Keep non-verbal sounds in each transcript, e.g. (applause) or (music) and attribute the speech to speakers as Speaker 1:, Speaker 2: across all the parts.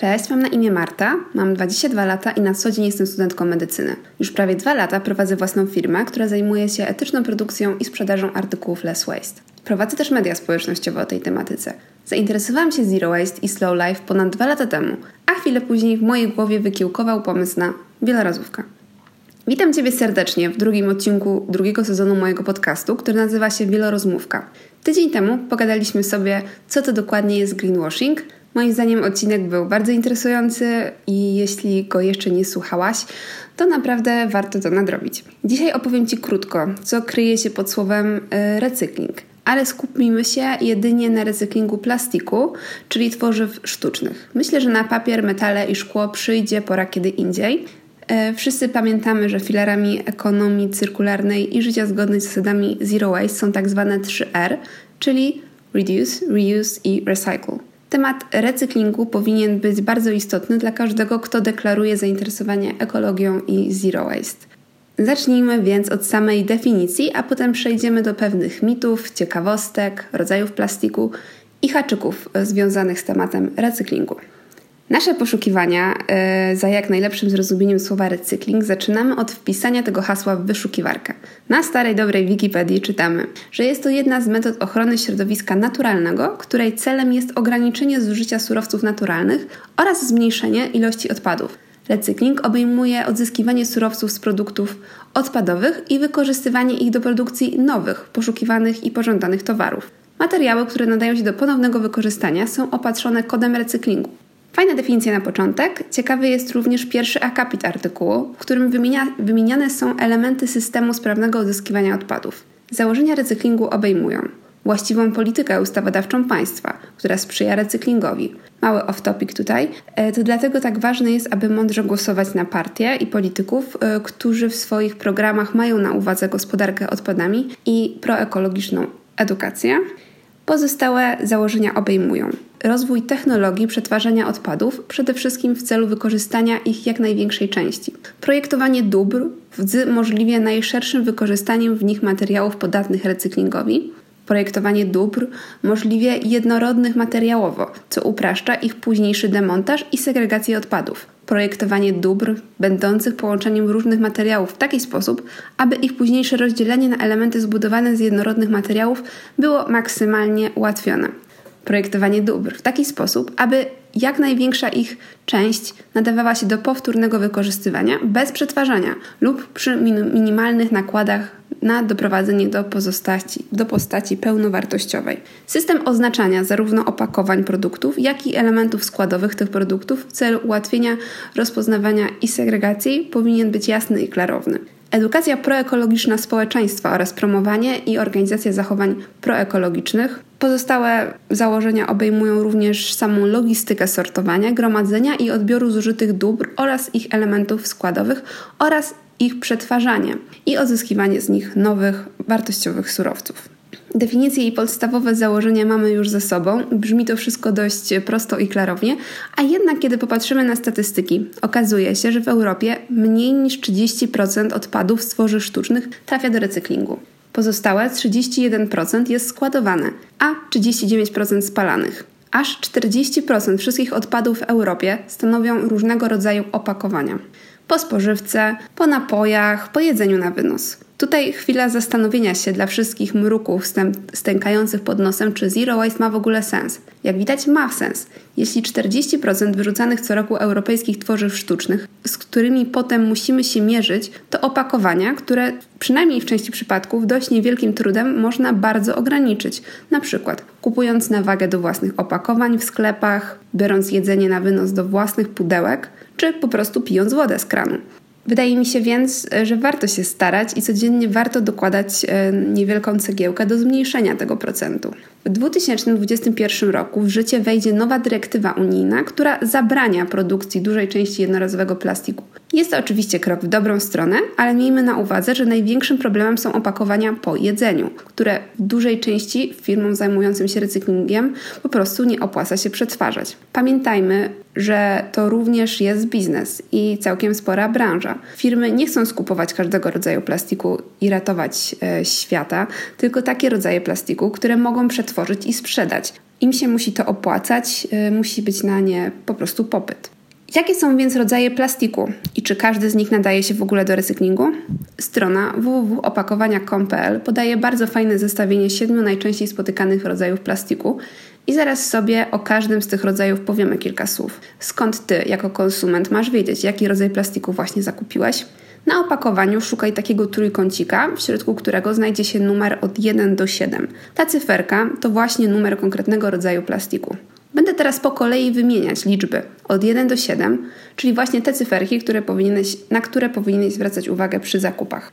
Speaker 1: Cześć, mam na imię Marta, mam 22 lata i na co dzień jestem studentką medycyny. Już prawie dwa lata prowadzę własną firmę, która zajmuje się etyczną produkcją i sprzedażą artykułów Less Waste. Prowadzę też media społecznościowe o tej tematyce. Zainteresowałam się Zero Waste i Slow Life ponad dwa lata temu, a chwilę później w mojej głowie wykiełkował pomysł na wielorazówkę. Witam Ciebie serdecznie w drugim odcinku drugiego sezonu mojego podcastu, który nazywa się Wielorozmówka. Tydzień temu pogadaliśmy sobie, co to dokładnie jest greenwashing – Moim zdaniem odcinek był bardzo interesujący i jeśli go jeszcze nie słuchałaś, to naprawdę warto to nadrobić. Dzisiaj opowiem Ci krótko, co kryje się pod słowem e, recykling, ale skupimy się jedynie na recyklingu plastiku, czyli tworzyw sztucznych. Myślę, że na papier, metale i szkło przyjdzie pora kiedy indziej. E, wszyscy pamiętamy, że filarami ekonomii cyrkularnej i życia zgodnej z zasadami Zero Waste są tak zwane 3R, czyli Reduce, Reuse i Recycle. Temat recyklingu powinien być bardzo istotny dla każdego, kto deklaruje zainteresowanie ekologią i zero waste. Zacznijmy więc od samej definicji, a potem przejdziemy do pewnych mitów, ciekawostek, rodzajów plastiku i haczyków związanych z tematem recyklingu. Nasze poszukiwania e, za jak najlepszym zrozumieniem słowa recykling zaczynamy od wpisania tego hasła w wyszukiwarkę. Na starej dobrej Wikipedii czytamy, że jest to jedna z metod ochrony środowiska naturalnego, której celem jest ograniczenie zużycia surowców naturalnych oraz zmniejszenie ilości odpadów. Recykling obejmuje odzyskiwanie surowców z produktów odpadowych i wykorzystywanie ich do produkcji nowych, poszukiwanych i pożądanych towarów. Materiały, które nadają się do ponownego wykorzystania, są opatrzone kodem recyklingu. Fajna definicja na początek. Ciekawy jest również pierwszy akapit artykułu, w którym wymienia, wymieniane są elementy systemu sprawnego odzyskiwania odpadów. Założenia recyklingu obejmują właściwą politykę ustawodawczą państwa, która sprzyja recyklingowi. Mały off-topic tutaj. E, to dlatego tak ważne jest, aby mądrze głosować na partie i polityków, e, którzy w swoich programach mają na uwadze gospodarkę odpadami i proekologiczną edukację. Pozostałe założenia obejmują rozwój technologii przetwarzania odpadów, przede wszystkim w celu wykorzystania ich jak największej części, projektowanie dóbr z możliwie najszerszym wykorzystaniem w nich materiałów podatnych recyklingowi, projektowanie dóbr możliwie jednorodnych materiałowo, co upraszcza ich późniejszy demontaż i segregację odpadów. Projektowanie dóbr będących połączeniem różnych materiałów w taki sposób, aby ich późniejsze rozdzielenie na elementy zbudowane z jednorodnych materiałów było maksymalnie ułatwione projektowanie dóbr w taki sposób, aby jak największa ich część nadawała się do powtórnego wykorzystywania bez przetwarzania lub przy minimalnych nakładach na doprowadzenie do pozostaci, do postaci pełnowartościowej. System oznaczania zarówno opakowań produktów, jak i elementów składowych tych produktów w celu ułatwienia rozpoznawania i segregacji powinien być jasny i klarowny. Edukacja proekologiczna społeczeństwa oraz promowanie i organizacja zachowań proekologicznych. Pozostałe założenia obejmują również samą logistykę sortowania, gromadzenia i odbioru zużytych dóbr oraz ich elementów składowych oraz ich przetwarzanie i odzyskiwanie z nich nowych, wartościowych surowców. Definicje i podstawowe założenia mamy już ze sobą, brzmi to wszystko dość prosto i klarownie, a jednak kiedy popatrzymy na statystyki, okazuje się, że w Europie mniej niż 30% odpadów z tworzyw sztucznych trafia do recyklingu. Pozostałe 31% jest składowane, a 39% spalanych. Aż 40% wszystkich odpadów w Europie stanowią różnego rodzaju opakowania. Po spożywce, po napojach, po jedzeniu na wynos. Tutaj chwila zastanowienia się dla wszystkich mruków stękających pod nosem, czy zero waste ma w ogóle sens. Jak widać, ma sens. Jeśli 40% wyrzucanych co roku europejskich tworzyw sztucznych, z którymi potem musimy się mierzyć, to opakowania, które przynajmniej w części przypadków dość niewielkim trudem można bardzo ograniczyć. Na przykład kupując na wagę do własnych opakowań w sklepach, biorąc jedzenie na wynos do własnych pudełek, czy po prostu pijąc wodę z kranu. Wydaje mi się więc, że warto się starać i codziennie warto dokładać e, niewielką cegiełkę do zmniejszenia tego procentu. W 2021 roku w życie wejdzie nowa dyrektywa unijna, która zabrania produkcji dużej części jednorazowego plastiku. Jest to oczywiście krok w dobrą stronę, ale miejmy na uwadze, że największym problemem są opakowania po jedzeniu, które w dużej części firmom zajmującym się recyklingiem po prostu nie opłaca się przetwarzać. Pamiętajmy, że to również jest biznes i całkiem spora branża. Firmy nie chcą skupować każdego rodzaju plastiku i ratować e, świata, tylko takie rodzaje plastiku, które mogą przetworzyć i sprzedać. Im się musi to opłacać, y, musi być na nie po prostu popyt. Jakie są więc rodzaje plastiku i czy każdy z nich nadaje się w ogóle do recyklingu? Strona www.opakowania.com.pl podaje bardzo fajne zestawienie siedmiu najczęściej spotykanych rodzajów plastiku i zaraz sobie o każdym z tych rodzajów powiemy kilka słów. Skąd ty, jako konsument, masz wiedzieć, jaki rodzaj plastiku właśnie zakupiłeś? Na opakowaniu szukaj takiego trójkącika, w środku którego znajdzie się numer od 1 do 7. Ta cyferka to właśnie numer konkretnego rodzaju plastiku. Będę teraz po kolei wymieniać liczby od 1 do 7, czyli właśnie te cyferki, które na które powinieneś zwracać uwagę przy zakupach.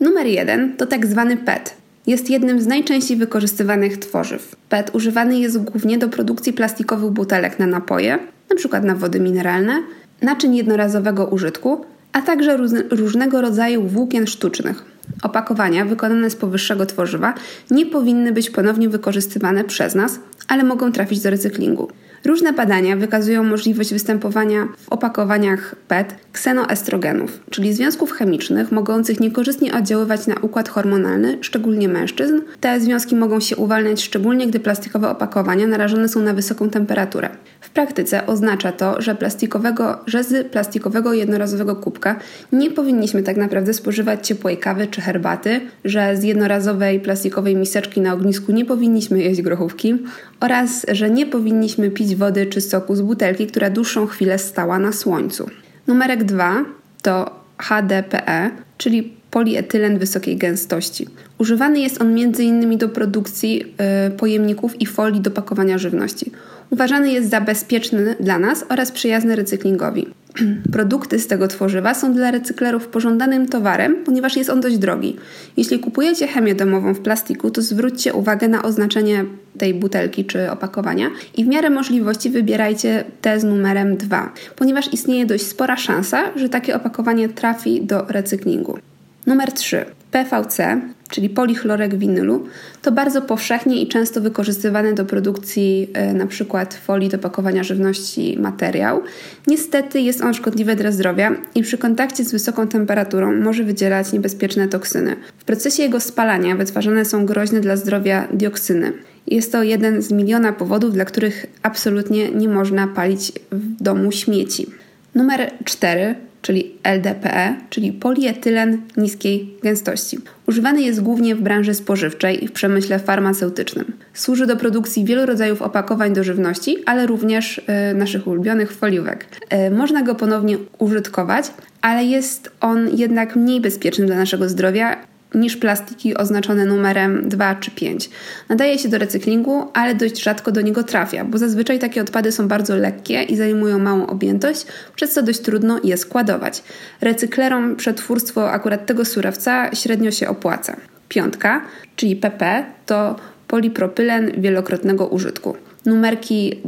Speaker 1: Numer 1 to tak zwany PET. Jest jednym z najczęściej wykorzystywanych tworzyw. PET używany jest głównie do produkcji plastikowych butelek na napoje, np. na wody mineralne, naczyń jednorazowego użytku, a także różnego rodzaju włókien sztucznych. Opakowania wykonane z powyższego tworzywa nie powinny być ponownie wykorzystywane przez nas, ale mogą trafić do recyklingu. Różne badania wykazują możliwość występowania w opakowaniach PET ksenoestrogenów, czyli związków chemicznych mogących niekorzystnie oddziaływać na układ hormonalny, szczególnie mężczyzn. Te związki mogą się uwalniać szczególnie, gdy plastikowe opakowania narażone są na wysoką temperaturę. W praktyce oznacza to, że, plastikowego, że z plastikowego jednorazowego kubka nie powinniśmy tak naprawdę spożywać ciepłej kawy czy herbaty, że z jednorazowej plastikowej miseczki na ognisku nie powinniśmy jeść grochówki oraz że nie powinniśmy pić wody czy soku z butelki, która dłuższą chwilę stała na słońcu. Numerek 2 to HDPE, czyli polietylen wysokiej gęstości. Używany jest on m.in. do produkcji y, pojemników i folii do pakowania żywności. Uważany jest za bezpieczny dla nas oraz przyjazny recyklingowi. (clears throat) Produkty z tego tworzywa są dla recyklerów pożądanym towarem, ponieważ jest on dość drogi. Jeśli kupujecie chemię domową w plastiku, to zwróćcie uwagę na oznaczenie tej butelki czy opakowania i w miarę możliwości wybierajcie te z numerem 2, ponieważ istnieje dość spora szansa, że takie opakowanie trafi do recyklingu. Numer 3. PVC, czyli polichlorek winylu, to bardzo powszechnie i często wykorzystywany do produkcji e, np. folii do pakowania żywności materiał. Niestety jest on szkodliwy dla zdrowia i przy kontakcie z wysoką temperaturą może wydzielać niebezpieczne toksyny. W procesie jego spalania wytwarzane są groźne dla zdrowia dioksyny. Jest to jeden z miliona powodów, dla których absolutnie nie można palić w domu śmieci. Numer 4 czyli LDPE, czyli polietylen niskiej gęstości. Używany jest głównie w branży spożywczej i w przemyśle farmaceutycznym. Służy do produkcji wielu rodzajów opakowań do żywności, ale również y, naszych ulubionych foliówek. Y, można go ponownie użytkować, ale jest on jednak mniej bezpieczny dla naszego zdrowia niż plastiki oznaczone numerem 2 czy 5. Nadaje się do recyklingu, ale dość rzadko do niego trafia, bo zazwyczaj takie odpady są bardzo lekkie i zajmują małą objętość, przez co dość trudno je składować. Recyklerom przetwórstwo akurat tego surowca średnio się opłaca. Piątka, czyli PP, to polipropylen wielokrotnego użytku. Numerki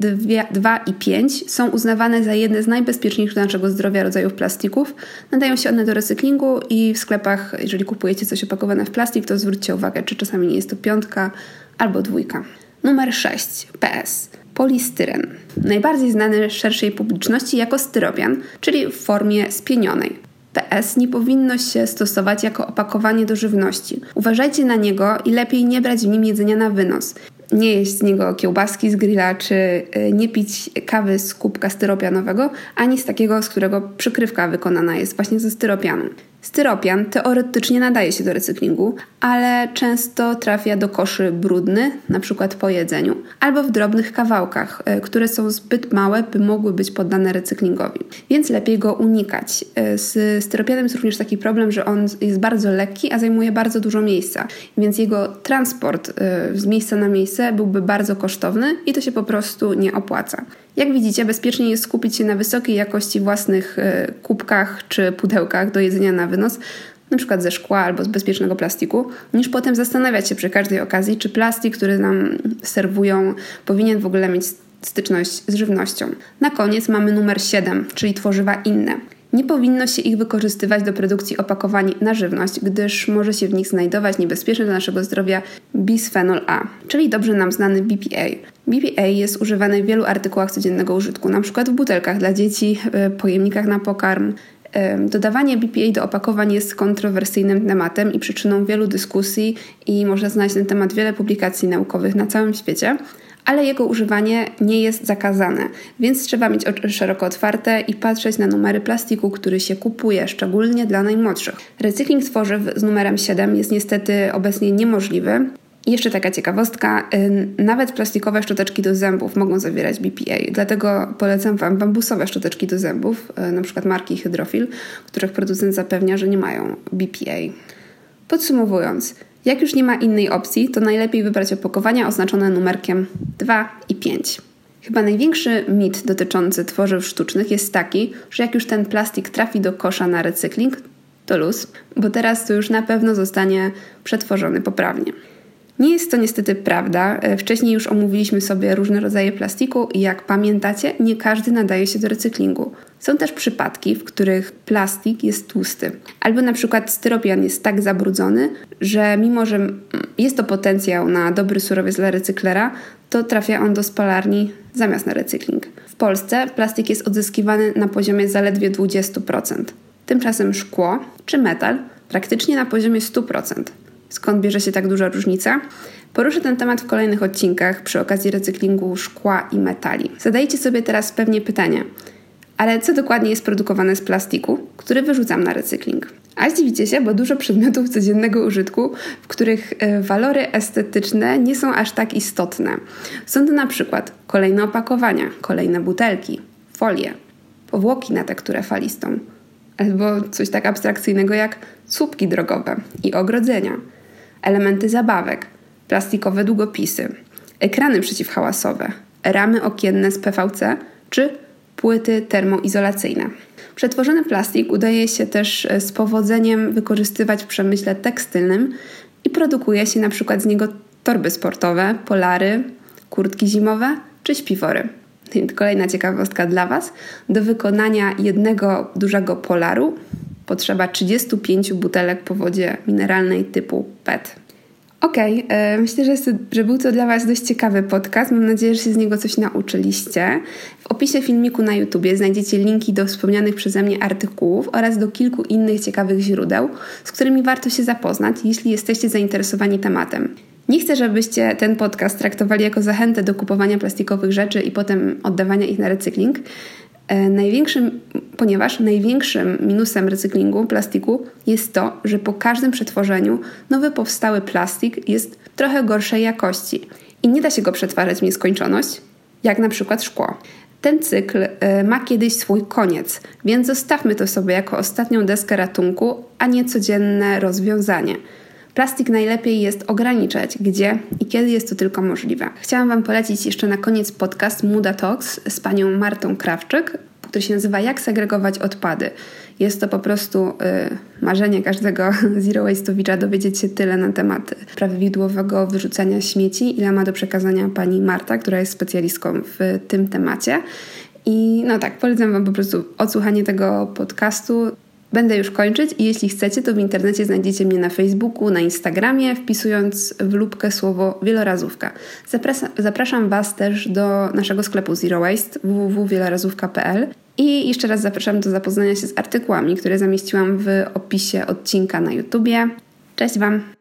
Speaker 1: 2 i 5 są uznawane za jedne z najbezpieczniejszych dla naszego zdrowia rodzajów plastików. Nadają się one do recyklingu i w sklepach, jeżeli kupujecie coś opakowane w plastik, to zwróćcie uwagę, czy czasami nie jest to piątka albo dwójka. Numer 6. PS. Polistyren. Najbardziej znany szerszej publiczności jako styropian, czyli w formie spienionej. PS nie powinno się stosować jako opakowanie do żywności. Uważajcie na niego i lepiej nie brać w nim jedzenia na wynos nie jeść z niego kiełbaski z grilla, czy y, nie pić kawy z kubka styropianowego, ani z takiego, z którego przykrywka wykonana jest właśnie ze styropianu. Styropian teoretycznie nadaje się do recyklingu, ale często trafia do koszy brudny, przykład po jedzeniu, albo w drobnych kawałkach, e, które są zbyt małe, by mogły być poddane recyklingowi. Więc lepiej go unikać. E, z styropianem jest również taki problem, że on jest bardzo lekki, a zajmuje bardzo dużo miejsca, więc jego transport e, z miejsca na miejsce byłby bardzo kosztowny i to się po prostu nie opłaca. Jak widzicie, bezpiecznie jest skupić się na wysokiej jakości własnych e, kubkach czy pudełkach do jedzenia na wynos, np. ze szkła albo z bezpiecznego plastiku, niż potem zastanawiać się przy każdej okazji, czy plastik, który nam serwują, powinien w ogóle mieć styczność z żywnością. Na koniec mamy numer 7, czyli tworzywa inne. Nie powinno się ich wykorzystywać do produkcji opakowań na żywność, gdyż może się w nich znajdować niebezpieczny dla naszego zdrowia bisphenol A, czyli dobrze nam znany BPA. BPA jest używany w wielu artykułach codziennego użytku, np. w butelkach dla dzieci, e, pojemnikach na pokarm. E, dodawanie BPA do opakowań jest kontrowersyjnym tematem i przyczyną wielu dyskusji i można znaleźć na ten temat wiele publikacji naukowych na całym świecie ale jego używanie nie jest zakazane, więc trzeba mieć oczy szeroko otwarte i patrzeć na numery plastiku, który się kupuje, szczególnie dla najmłodszych. Recykling tworzyw z numerem 7 jest niestety obecnie niemożliwy. Jeszcze taka ciekawostka, y, nawet plastikowe szczoteczki do zębów mogą zawierać BPA, dlatego polecam Wam bambusowe szczoteczki do zębów, y, przykład marki Hydrofil, których producent zapewnia, że nie mają BPA. Podsumowując, jak już nie ma innej opcji, to najlepiej wybrać opakowania oznaczone numerkiem 2 i 5. Chyba największy mit dotyczący tworzyw sztucznych jest taki, że jak już ten plastik trafi do kosza na recykling, to luz, bo teraz to już na pewno zostanie przetworzony poprawnie. Nie jest to niestety prawda. E, wcześniej już omówiliśmy sobie różne rodzaje plastiku i jak pamiętacie, nie każdy nadaje się do recyklingu. Są też przypadki, w których plastik jest tłusty, albo na przykład styropian jest tak zabrudzony, że mimo, że jest to potencjał na dobry surowiec dla recyklera, to trafia on do spalarni zamiast na recykling. W Polsce plastik jest odzyskiwany na poziomie zaledwie 20%. Tymczasem szkło czy metal praktycznie na poziomie 100%. Skąd bierze się tak duża różnica? Poruszę ten temat w kolejnych odcinkach przy okazji recyklingu szkła i metali. Zadajcie sobie teraz pewnie pytanie, ale co dokładnie jest produkowane z plastiku, który wyrzucam na recykling? A zdziwicie się, bo dużo przedmiotów codziennego użytku, w których e, walory estetyczne nie są aż tak istotne. Są to na przykład kolejne opakowania, kolejne butelki, folie, powłoki na tekturę falistą, albo coś tak abstrakcyjnego jak słupki drogowe i ogrodzenia elementy zabawek, plastikowe długopisy, ekrany przeciwhałasowe, ramy okienne z PVC czy płyty termoizolacyjne. Przetworzony plastik udaje się też e, z powodzeniem wykorzystywać w przemyśle tekstylnym i produkuje się na przykład z niego torby sportowe, polary, kurtki zimowe czy śpiwory. (laughs) Kolejna ciekawostka dla Was. Do wykonania jednego dużego polaru potrzeba 35 butelek po wodzie mineralnej typu PET. Okej, okay, e, myślę, że, że był to dla Was dość ciekawy podcast. Mam nadzieję, że się z niego coś nauczyliście. W opisie filmiku na YouTubie znajdziecie linki do wspomnianych przeze mnie artykułów oraz do kilku innych ciekawych źródeł, z którymi warto się zapoznać, jeśli jesteście zainteresowani tematem. Nie chcę, żebyście ten podcast traktowali jako zachętę do kupowania plastikowych rzeczy i potem oddawania ich na recykling. E, największym, ponieważ największym minusem recyklingu plastiku jest to, że po każdym przetworzeniu nowy powstały plastik jest trochę gorszej jakości i nie da się go przetwarzać w nieskończoność, jak na przykład szkło. Ten cykl e, ma kiedyś swój koniec, więc zostawmy to sobie jako ostatnią deskę ratunku, a nie codzienne rozwiązanie. Plastik najlepiej jest ograniczać, gdzie i kiedy jest to tylko możliwe. Chciałam Wam polecić jeszcze na koniec podcast Muda Talks z panią Martą Krawczyk, który się nazywa Jak segregować odpady. Jest to po prostu y, marzenie każdego (laughs) zero waste'owicza dowiedzieć się tyle na temat prawidłowego wyrzucania śmieci, ile ma do przekazania pani Marta, która jest specjalistką w tym temacie. I no tak, polecam Wam po prostu odsłuchanie tego podcastu. Będę już kończyć i jeśli chcecie, to w internecie znajdziecie mnie na Facebooku, na Instagramie, wpisując w lubkę słowo wielorazówka. Zapraszam, Was też do naszego sklepu Zero Waste www.wielorazówka.pl i jeszcze raz zapraszam do zapoznania się z artykułami, które zamieściłam w opisie odcinka na YouTubie. Cześć Wam!